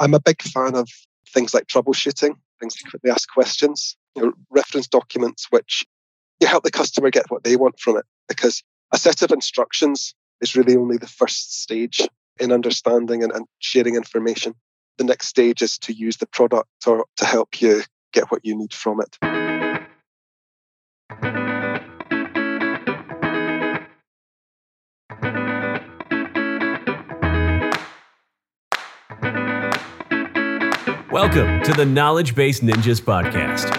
I'm a big fan of things like troubleshooting, things like quickly ask questions, you know, reference documents which you help the customer get what they want from it. Because a set of instructions is really only the first stage in understanding and, and sharing information. The next stage is to use the product or to help you get what you need from it. Welcome to the Knowledge Base Ninjas podcast,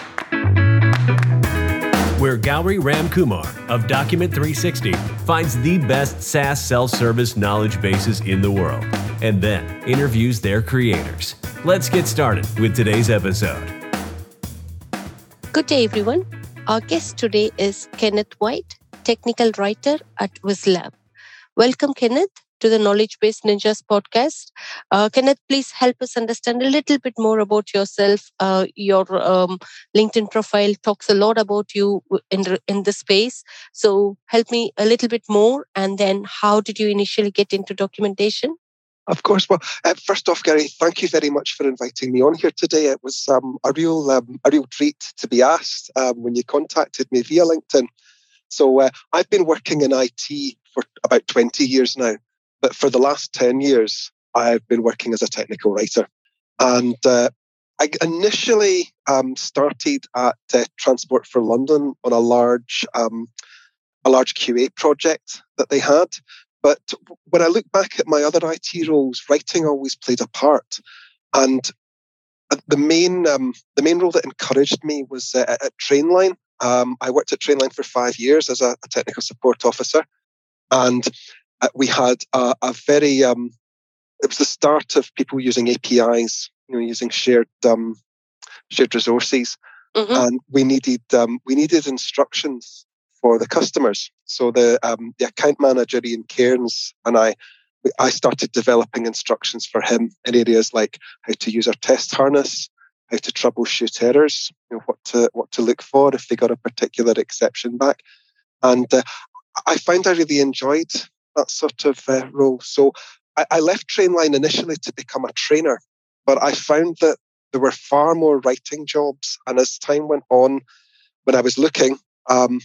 where Gauri Ramkumar of Document 360 finds the best SaaS self service knowledge bases in the world and then interviews their creators. Let's get started with today's episode. Good day, everyone. Our guest today is Kenneth White, technical writer at Vizlib. Welcome, Kenneth to the Knowledge Base Ninjas podcast. Uh, Kenneth, please help us understand a little bit more about yourself. Uh, your um, LinkedIn profile talks a lot about you in the, in the space. So help me a little bit more. And then, how did you initially get into documentation? Of course. Well, uh, first off, Gary, thank you very much for inviting me on here today. It was um, a real um, a real treat to be asked um, when you contacted me via LinkedIn. So uh, I've been working in IT for about 20 years now. But for the last 10 years, I've been working as a technical writer. And uh, I initially um, started at uh, Transport for London on a large, um, a large QA project that they had. But when I look back at my other IT roles, writing always played a part. And uh, the main, um, the main role that encouraged me was uh, at Trainline. Um, I worked at Trainline for five years as a, a technical support officer. And we had a, a very um, it was the start of people using APIs, you know, using shared um, shared resources, mm-hmm. and we needed um, we needed instructions for the customers. So the um, the account manager Ian Cairns and I I started developing instructions for him in areas like how to use our test harness, how to troubleshoot errors, you know, what to what to look for if they got a particular exception back, and uh, I found I really enjoyed that sort of uh, role. So I, I left Trainline initially to become a trainer, but I found that there were far more writing jobs. And as time went on, when I was looking, um,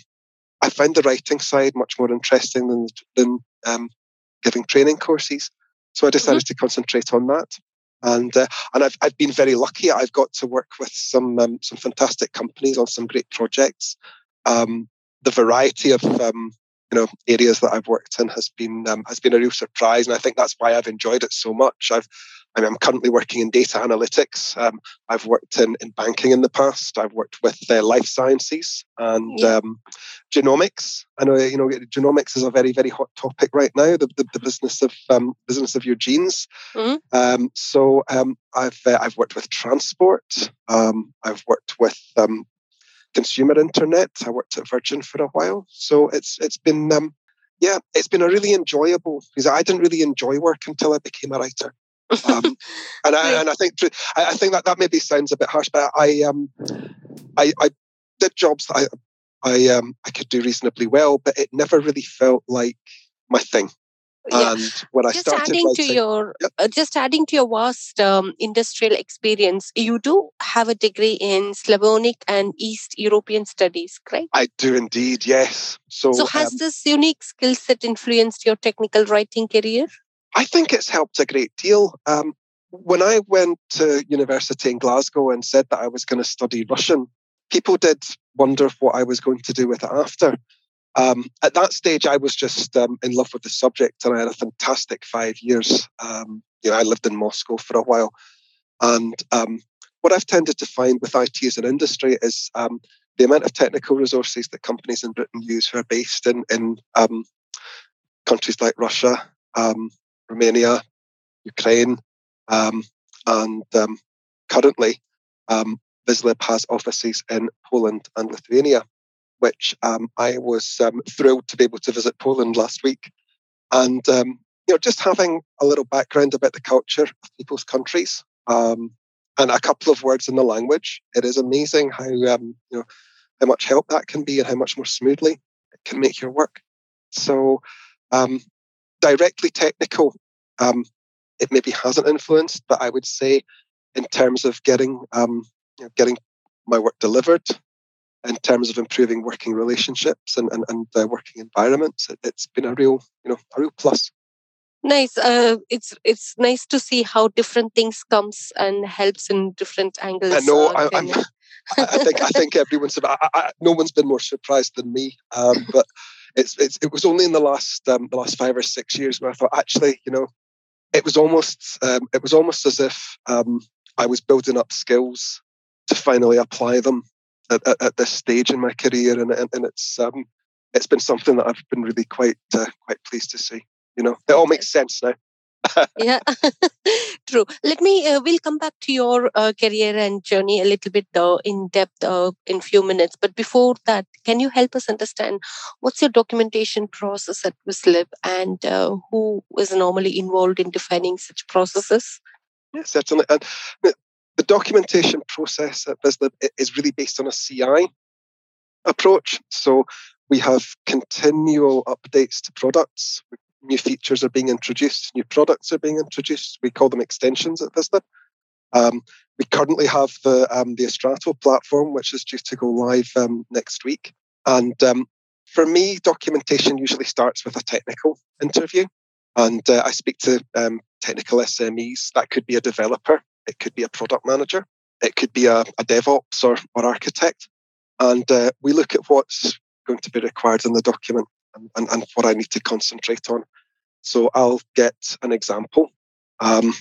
I found the writing side much more interesting than, than um, giving training courses. So I decided mm-hmm. to concentrate on that. And uh, and I've I've been very lucky. I've got to work with some um, some fantastic companies on some great projects. Um, the variety of um, you know areas that I've worked in has been um, has been a real surprise, and I think that's why I've enjoyed it so much. I've I mean, I'm currently working in data analytics. Um, I've worked in, in banking in the past. I've worked with uh, life sciences and yeah. um, genomics. I know you know genomics is a very very hot topic right now. The, the, the business of um, business of your genes. Mm-hmm. Um, so um, I've uh, I've worked with transport. Um, I've worked with consumer internet. I worked at Virgin for a while, so it's it's been um, yeah, it's been a really enjoyable because I didn't really enjoy work until I became a writer. Um, and I and I think I think that that maybe sounds a bit harsh, but I um I, I did jobs that I I um I could do reasonably well, but it never really felt like my thing yeah. and when I just started adding writing, to your yep. uh, just adding to your vast um, industrial experience, you do have a degree in Slavonic and East European studies, correct? I do indeed, yes. So, so has um, this unique skill set influenced your technical writing career? I think it's helped a great deal. Um, when I went to university in Glasgow and said that I was going to study Russian, people did wonder what I was going to do with it after. Um, at that stage, I was just um, in love with the subject, and I had a fantastic five years. Um, you know, I lived in Moscow for a while, and um, what I've tended to find with IT as an industry is um, the amount of technical resources that companies in Britain use who are based in in um, countries like Russia, Romania, Ukraine, and currently, Vizlib has offices in Poland and Lithuania which um, I was um, thrilled to be able to visit Poland last week. And, um, you know, just having a little background about the culture of people's countries um, and a couple of words in the language, it is amazing how, um, you know, how much help that can be and how much more smoothly it can make your work. So, um, directly technical it maybe hasn't influenced, but I would say in terms of getting you know, getting my work delivered, in terms of improving working relationships and and, and uh, working environments, it, has been a real you know a real plus. Nice. Uh, it's it's nice to see how different things comes and helps in different angles. I know. Uh, I, I, think I think everyone's. I, I, no one's been more surprised than me. Um, but it's, it's it was only in the last um, the last five or six years where I thought actually, you know, it was almost um, it was almost as if um, I was building up skills to finally apply them at, at, this stage in my career, and, and, and it's um, it's been something that I've been really quite uh, quite pleased to see. You know, it all makes sense now. Yeah. True. Let me uh, we'll come back to your uh, career and journey a little bit uh, in depth uh, in a few minutes. But before that can you help us understand what's your documentation process at Vizlib and uh, who is normally involved in defining such processes? Yeah certainly. And the documentation process at Vizlib is really based on a ci approach so we have continual updates to products new features are being introduced, new products are being introduced. We call them extensions at Vizlib. Um, we currently have the um, the Astrato platform, which is due to go live um, next week. And um, for me, documentation usually starts with a technical interview, and uh, I speak to um, technical SMEs. That could be a developer, it could be a product manager, it could be a, a DevOps or, or architect, and uh, we look at what's going to be required in the document and, and, and what I need to concentrate on. So I'll get an example um,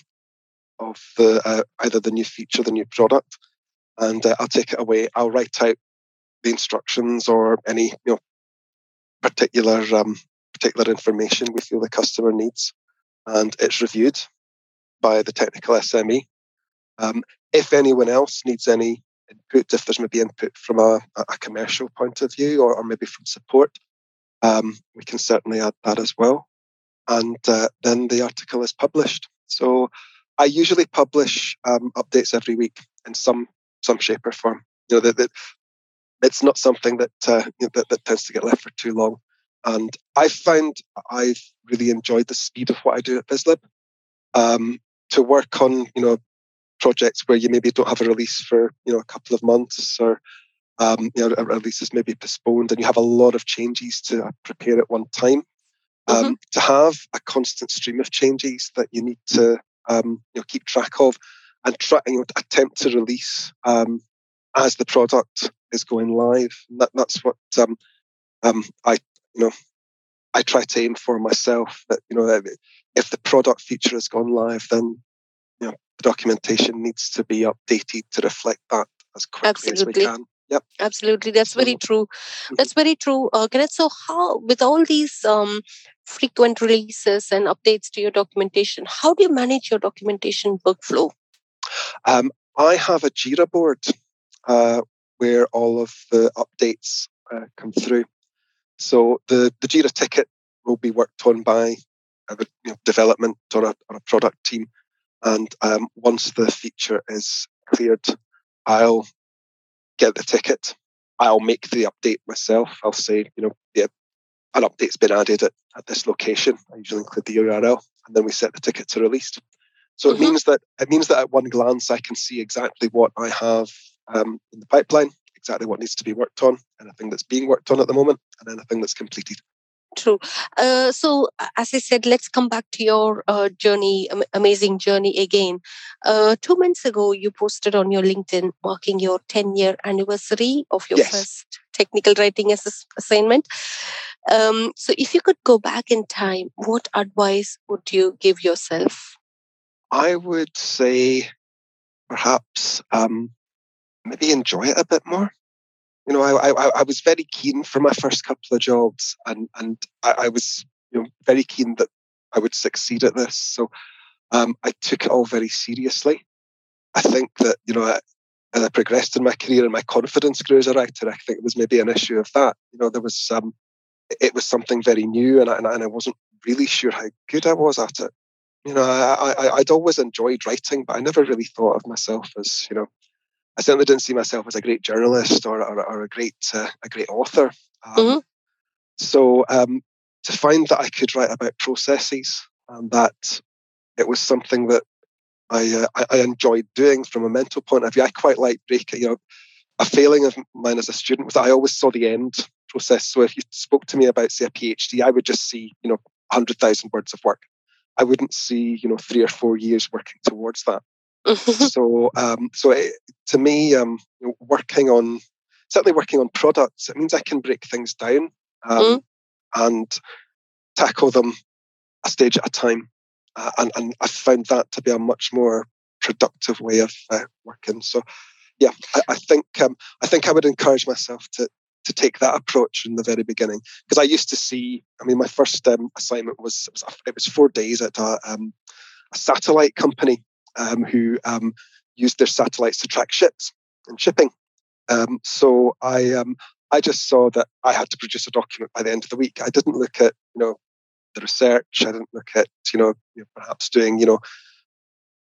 of the uh, either the new feature, the new product, and uh, I'll take it away. I'll write out the instructions or any you know particular um, particular information we feel the customer needs, and it's reviewed by the technical SME. Um, if anyone else needs any input, if there's maybe input from a, a commercial point of view or, or maybe from support, um, we can certainly add that as well. And uh, then the article is published. So I usually publish um, updates every week in some some shape or form. You know that, it's not something that, uh, you know, that that tends to get left for too long. And I found I've really enjoyed the speed of what I do at Vizlib. Um, to work on you know projects where you maybe don't have a release for you know a couple of months or um, you know, a release is maybe postponed and you have a lot of changes to prepare at one time. Um, mm-hmm. To have a constant stream of changes that you need to um, you know, keep track of and try, you know, attempt to release um, as the product is going live. That, that's what um, um, I, you know, I try to aim for myself. That you know, if the product feature has gone live, then you know, the documentation needs to be updated to reflect that as quickly Absolutely. as we can. Yep. Absolutely. That's very true. Mm-hmm. That's very true. Uh, Kenneth, so how, with all these um, frequent releases and updates to your documentation, how do you manage your documentation workflow? Um, I have a Jira board uh, where all of the updates uh, come through. So the, the Jira ticket will be worked on by a you know, development or a, or a, product team. And um, once the feature is cleared, I'll get the ticket. I'll make the update myself. I'll say, you know, yeah, an update's been added at, at this location. I usually include the URL, and then we set the ticket to released. So mm-hmm. it means that it means that at one glance I can see exactly what I have um, in the pipeline, exactly what needs to be worked on, anything that's being worked on at the moment, and anything that's completed. True. Uh, so, as I said, let's come back to your uh, journey, amazing journey again. Uh, two months ago, you posted on your LinkedIn marking your 10 year anniversary of your yes. first technical writing ass- assignment. Um, so, if you could go back in time, what advice would you give yourself? I would say perhaps um, maybe enjoy it a bit more you know, I, I, I was very keen for my first couple of jobs, and and I, I was you know very keen that I would succeed at this. So um, I took it all very seriously. I think that you know, as I progressed in my career and my confidence grew as a writer, I think it was maybe an issue of that. You know, there was um, it was something very new, and I, and I wasn't really sure how good I was at it. You know, I, I I'd always enjoyed writing, but I never really thought of myself as you know I certainly didn't see myself as a great journalist or, or, or a great uh, a great author. Um, mm-hmm. So um, to find that I could write about processes and that it was something that I, uh, I, enjoyed doing from a mental point of view. I quite like breaking, you know, a failing of mine as a student was that I always saw the end process. So if you spoke to me about, say, a PhD, I would just see, you know, 100,000 words of work. I wouldn't see, you know, three or four years working towards that. So, um, so it, to me, um, working on certainly working on products, it means I can break things down um, mm. and tackle them a stage at a time. Uh, and, and I found that to be a much more productive way of uh, working. So, yeah, I, I think um, I think I would encourage myself to to take that approach in the very beginning because I used to see. I mean, my first um, assignment was it, was it was four days at a, um, a satellite company um, who um, used their satellites to track ships and shipping. Um, so I I just saw that I had to produce a document by the end of the week. I didn't look at you know the research. I didn't look at you know, perhaps doing you know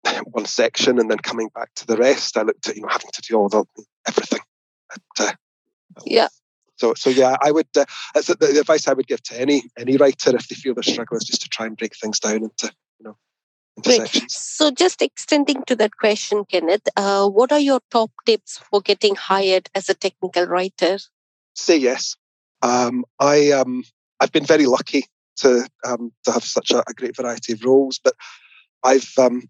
one section and then coming back to the rest. I looked at you know having to do all the everything. uh, yeah. So so yeah, I would. Uh, that's the, the, advice I would give to any any writer if they feel they're struggling is just to try and break things down into you know Great. So just extending to that question, Kenneth, uh, what are your top tips for getting hired as a technical writer? Say yes. Um, I um, I've been very lucky to um, to have such a, a, great variety of roles. But I've um,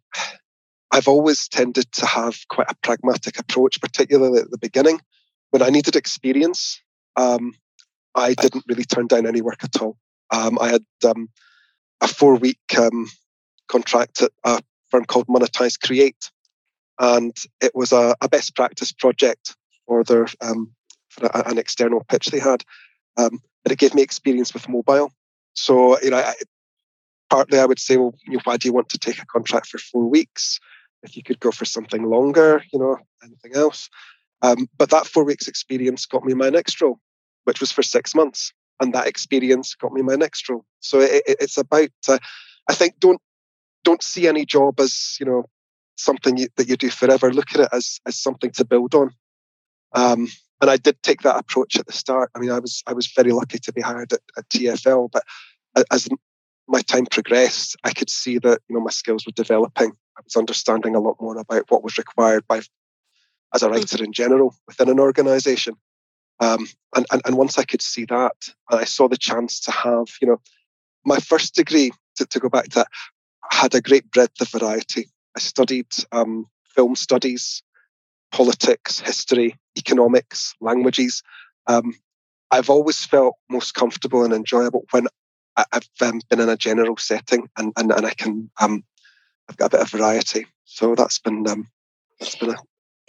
I've always tended to have quite a pragmatic approach, particularly at the beginning when I needed experience. Um, I didn't really turn down any work at all. Um, I had um, a four week um, contract at a firm called Monitise Create, and it was a, a best practice project for their for a, an external pitch they had. Um, but it gave me experience with mobile. So, you know, I, partly I would say, well, you know, why do you want to take a contract for four weeks? If you could go for something longer, you know, anything else. Um, but that four weeks experience got me my next role, which was for six months. And that experience got me my next role. So it, it, it's about, uh, I think, don't don't see any job as you know something you, that you do forever. Look at it as as something to build on. Um, and I did take that approach at the start. I mean, I was I was very lucky to be hired at, at TFL, but as my time progressed, I could see that you know my skills were developing. I was understanding a lot more about what was required by as a hmm. writer in general within an organization. Um, and, and, and once I could see that, I saw the chance to have, you know, my first degree, to, to go back to that, had a great breadth of variety. I studied um, film studies, politics, history, economics, languages. Um, I've always felt most comfortable and enjoyable when I've um, been in a general setting and, and, and I can, um, I've got a bit of variety. So that's been, um, that's been a,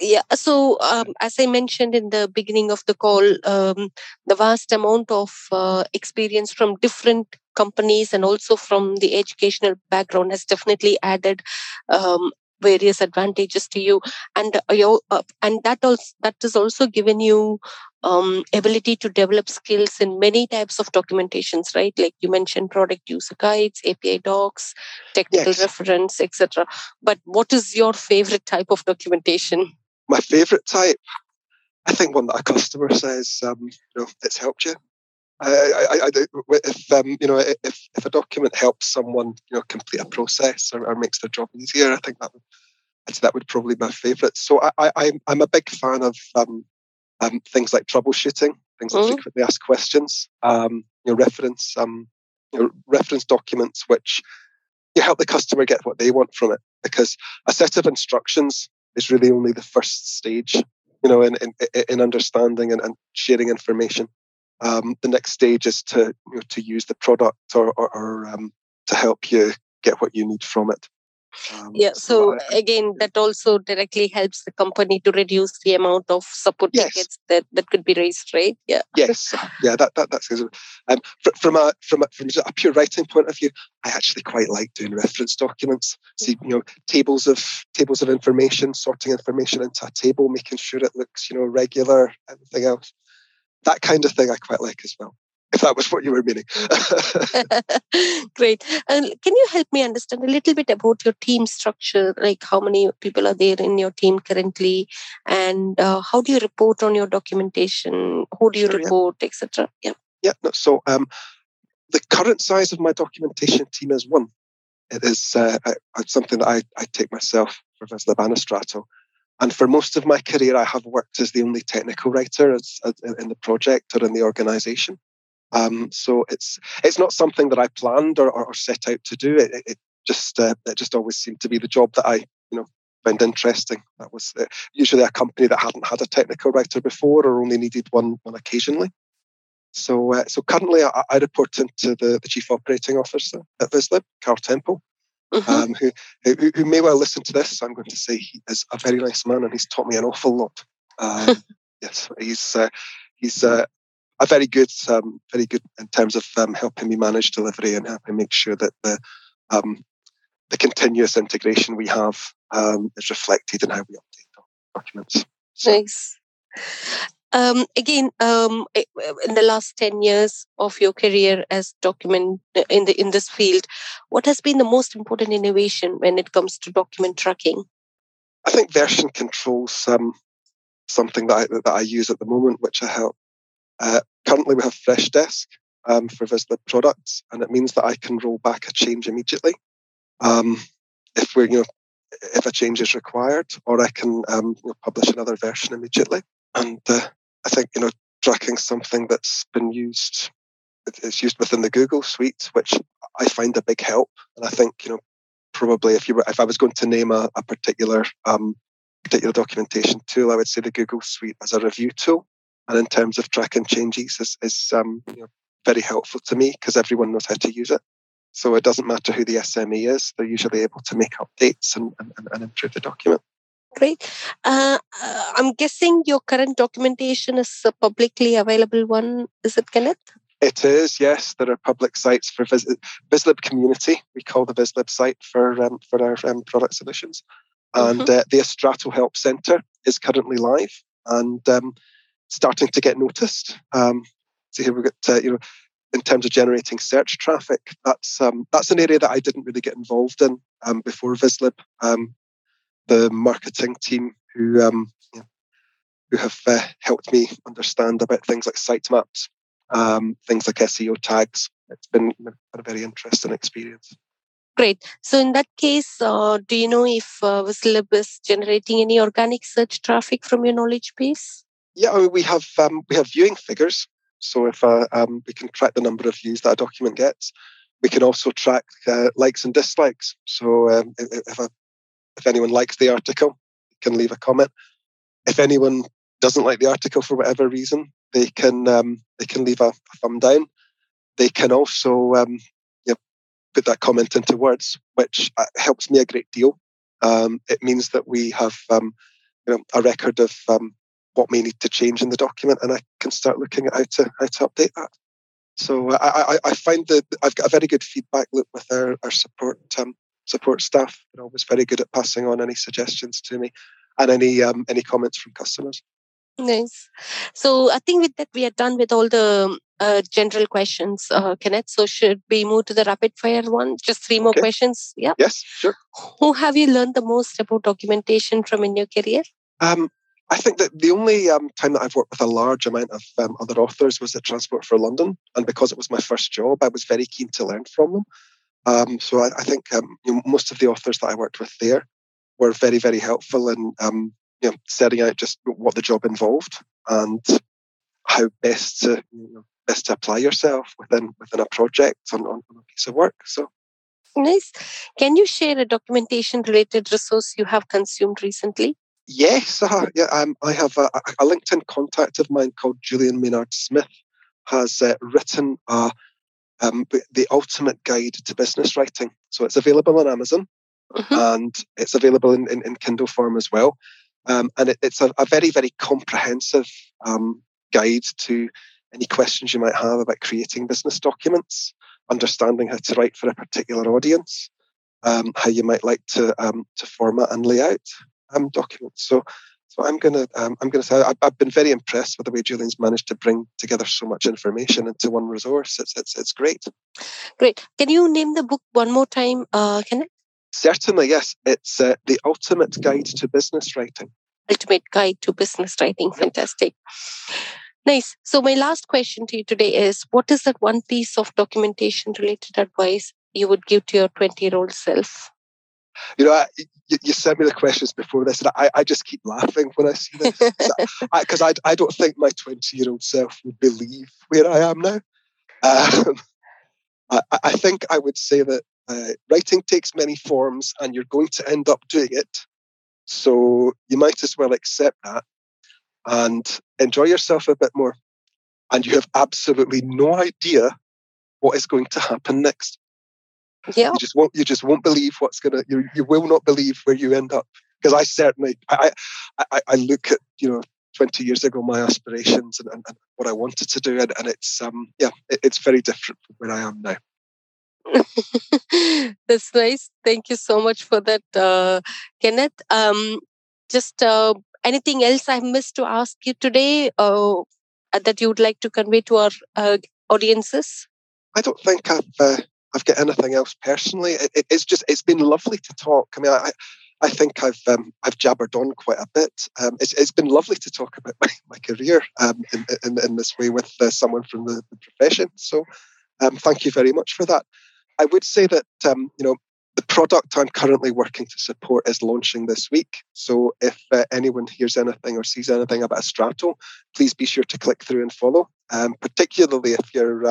yeah so um, as i mentioned in the beginning of the call um, the vast amount of uh, experience from different companies and also from the educational background has definitely added um, various advantages to you. And uh, your uh, and that also that is also given you um, ability to develop skills in many types of documentations right? Like you mentioned product user guides api docs technical yes. reference etc but what is your favorite type of documentation my favorite type i think one that a customer says um, you know it's helped you I, I, I, if um, you know if, if a document helps someone you know complete a process or, or makes their job easier, I think that would that would probably be my favourite. So I, I I'm a big fan of um, um, things like troubleshooting, things like mm. frequently asked questions, um, you know, reference um, you know, reference documents which you help the customer get what they want from it. Because a set of instructions is really only the first stage, you know, in in, in understanding and, and sharing information um, the next stage is to you know, to use the product or, or, or um, to help you get what you need from it. Um, yeah, so, again, that also directly helps the company to reduce the amount of support yes. tickets that, that could be raised, right? Yeah. Yes, yeah, that, that that's good. Um, from a from a from a pure writing point of view, I actually quite like doing reference documents. See, you know, tables of tables of information, sorting information into a table, making sure it looks, you know, regular, everything else that kind of thing I quite like as well. If that was what you were meaning. Great. And can you help me understand a little bit about your team structure? Like how many people are there in your team currently, and uh, how do you report on your documentation? Who do you sure, report, yeah. etc. Yeah. Yeah. No, so um, the current size of my documentation team is one. it is uh, something that I, I take myself for Vizlib Anastrato. And for most of my career, I have worked as the only technical writer as, as in the project or in the organization. Um, so it's it's not something that I planned or, or, set out to do. It, it just uh, it just always seemed to be the job that I you know found interesting. That was uh, usually a company that hadn't had a technical writer before or only needed one one occasionally. So uh, so currently I, I, report into the, the chief operating officer at Vizlib, Carl Temple. Mm-hmm. Um, who, who, who may well listen to this. I'm going to say he is a very nice man, and he's taught me an awful lot. Um, yes, he's uh, he's uh, a very good, um, very good in terms of um, helping me manage delivery and helping make sure that the um, the continuous integration we have um, is reflected in how we update documents. So. Nice. Um, again, um, in the last ten years of your career as document in the in this field, what has been the most important innovation when it comes to document tracking? I think version controls um, something that I, that I use at the moment, which I help. Uh, currently, we have Freshdesk um, for Vizlib products, and it means that I can roll back a change immediately um, if we're you know if a change is required, or I can um, you know, publish another version immediately. And uh, I think you know tracking something that's been used, it's used within the Google Suite, which I find a big help. And I think you know probably if you were if I was going to name a, a particular um, particular documentation tool, I would say the Google Suite as a review tool. And in terms of tracking changes, is, is um, you know, very helpful to me because everyone knows how to use it. So it doesn't matter who the SME is; they're usually able to make updates and, and, and improve the document. Great. Uh, uh, I'm guessing your current documentation is a publicly available one. Is it, Kenneth? It is, yes. There are public sites for Vis- Vizlib Community. We call the Vizlib site for um, for our um, product solutions. And mm-hmm. uh, the Astrato Help Centre is currently live and um, starting to get noticed. Um, so here we've got, uh, you know, in terms of generating search traffic, that's um, that's an area that I didn't really get involved in um, before Vizlib. Um, the marketing team who um, who have uh, helped me understand about things like sitemaps, um, things like SEO tags. It's been a very interesting experience. Great. So in that case, uh, do you know if uh, Vizlib is generating any organic search traffic from your knowledge base? Yeah, we have um, we have viewing figures. So if uh, um, we can track the number of views that a document gets, we can also track uh, likes and dislikes. So um, if a if anyone likes the article, can leave a comment. If anyone doesn't like the article for whatever reason, they can um, they can leave a, a, thumb down. They can also um, you know, put that comment into words, which uh, helps me a great deal. Um, it means that we have um, you know a record of um, what may need to change in the document, and I can start looking at how to how to update that. So I, I, I find that I've got a very good feedback loop with our, our support um, support staff. They're always very good at passing on any suggestions to me and any um, any comments from customers. Nice. So I think with that we are done with all the uh, general questions, uh, Kenneth. So should we move to the rapid fire one? Just three more okay. questions. Yeah. Yes, sure. Who have you learned the most about documentation from in your career? Um, I think that the only um, time that I've worked with a large amount of um, other authors was at Transport for London, and because it was my first job, I was very keen to learn from them. Um, so I, I think um, you know, most of the authors that I worked with there were very, very helpful in um, you know, setting out just what the job involved and how best to you know, best to apply yourself within within a project on, on, a piece of work. So nice. Can you share a documentation related resource you have consumed recently? Yes, uh, yeah. Um, I have a, a, LinkedIn contact of mine called Julian Maynard Smith has uh, written a um, the ultimate guide to business writing. So it's available on Amazon mm-hmm. and it's available in, in, in, Kindle form as well. Um, and it, it's a, a, very, very comprehensive um, guide to any questions you might have about creating business documents, understanding how to write for a particular audience, um, how you might like to, um, to format and lay out um, documents. So so I'm gonna um, I'm gonna say I've been very impressed with the way Julian's managed to bring together so much information into one resource. It's it's it's great. Great. Can you name the book one more time, uh, Kenneth? Certainly, yes. It's uh, the Ultimate Guide to Business Writing. Ultimate Guide to Business Writing. Fantastic. Nice. So my last question to you today is: What is that one piece of documentation related advice you would give to your 20 year old self? You know, I, you, you, sent me the questions before this, and I, I just keep laughing when I see this because I, I, I, don't think my 20 year old self would believe where I am now. Um, I, I, think I would say that uh, writing takes many forms and you're going to end up doing it. So you might as well accept that and enjoy yourself a bit more. And you have absolutely no idea what is going to happen next. Yeah. You just won't you just won't believe what's gonna you you will not believe where you end up. Because I certainly I, I I look at, you know, 20 years ago my aspirations and, and, and what I wanted to do and, and it's um yeah, it, it's very different from where I am now. That's nice. Thank you so much for that, uh, Kenneth. Um, just uh, anything else I missed to ask you today uh, that you would like to convey to our uh, audiences? I don't think I've uh, I've got anything else personally. It, it, it's just it's been lovely to talk. I mean, I I think I've um, I've jabbered on quite a bit. Um, it's, it's been lovely to talk about my, my career um, in, in, in this way with uh, someone from the, the profession. So, um, thank you very much for that. I would say that um, you know the product I'm currently working to support is launching this week. So if uh, anyone hears anything or sees anything about Astrato, please be sure to click through and follow. Um, particularly if you're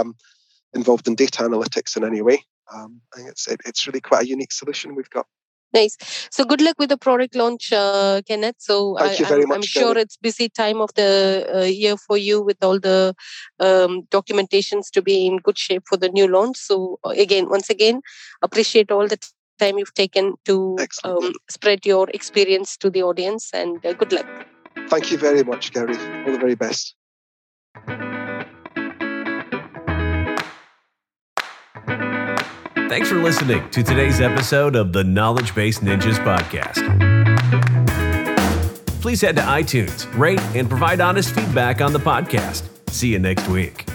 involved in data analytics in any way, um, I think it's it, it's really quite a unique solution we've got. Nice. So good luck with the product launch, uh, Kenneth. So Thank I, you very I'm, much, sure Kenneth. it's busy time of the uh, year for you with all the um, documentations to be in good shape for the new launch. So uh, again, once again, appreciate all the time you've taken to um, spread your experience to the audience and uh, good luck. Thank you very much, Gary. All the very best. Thanks for listening to today's episode of the Knowledge Base Ninjas podcast. Please head to iTunes, rate, and provide honest feedback on the podcast. See you next week.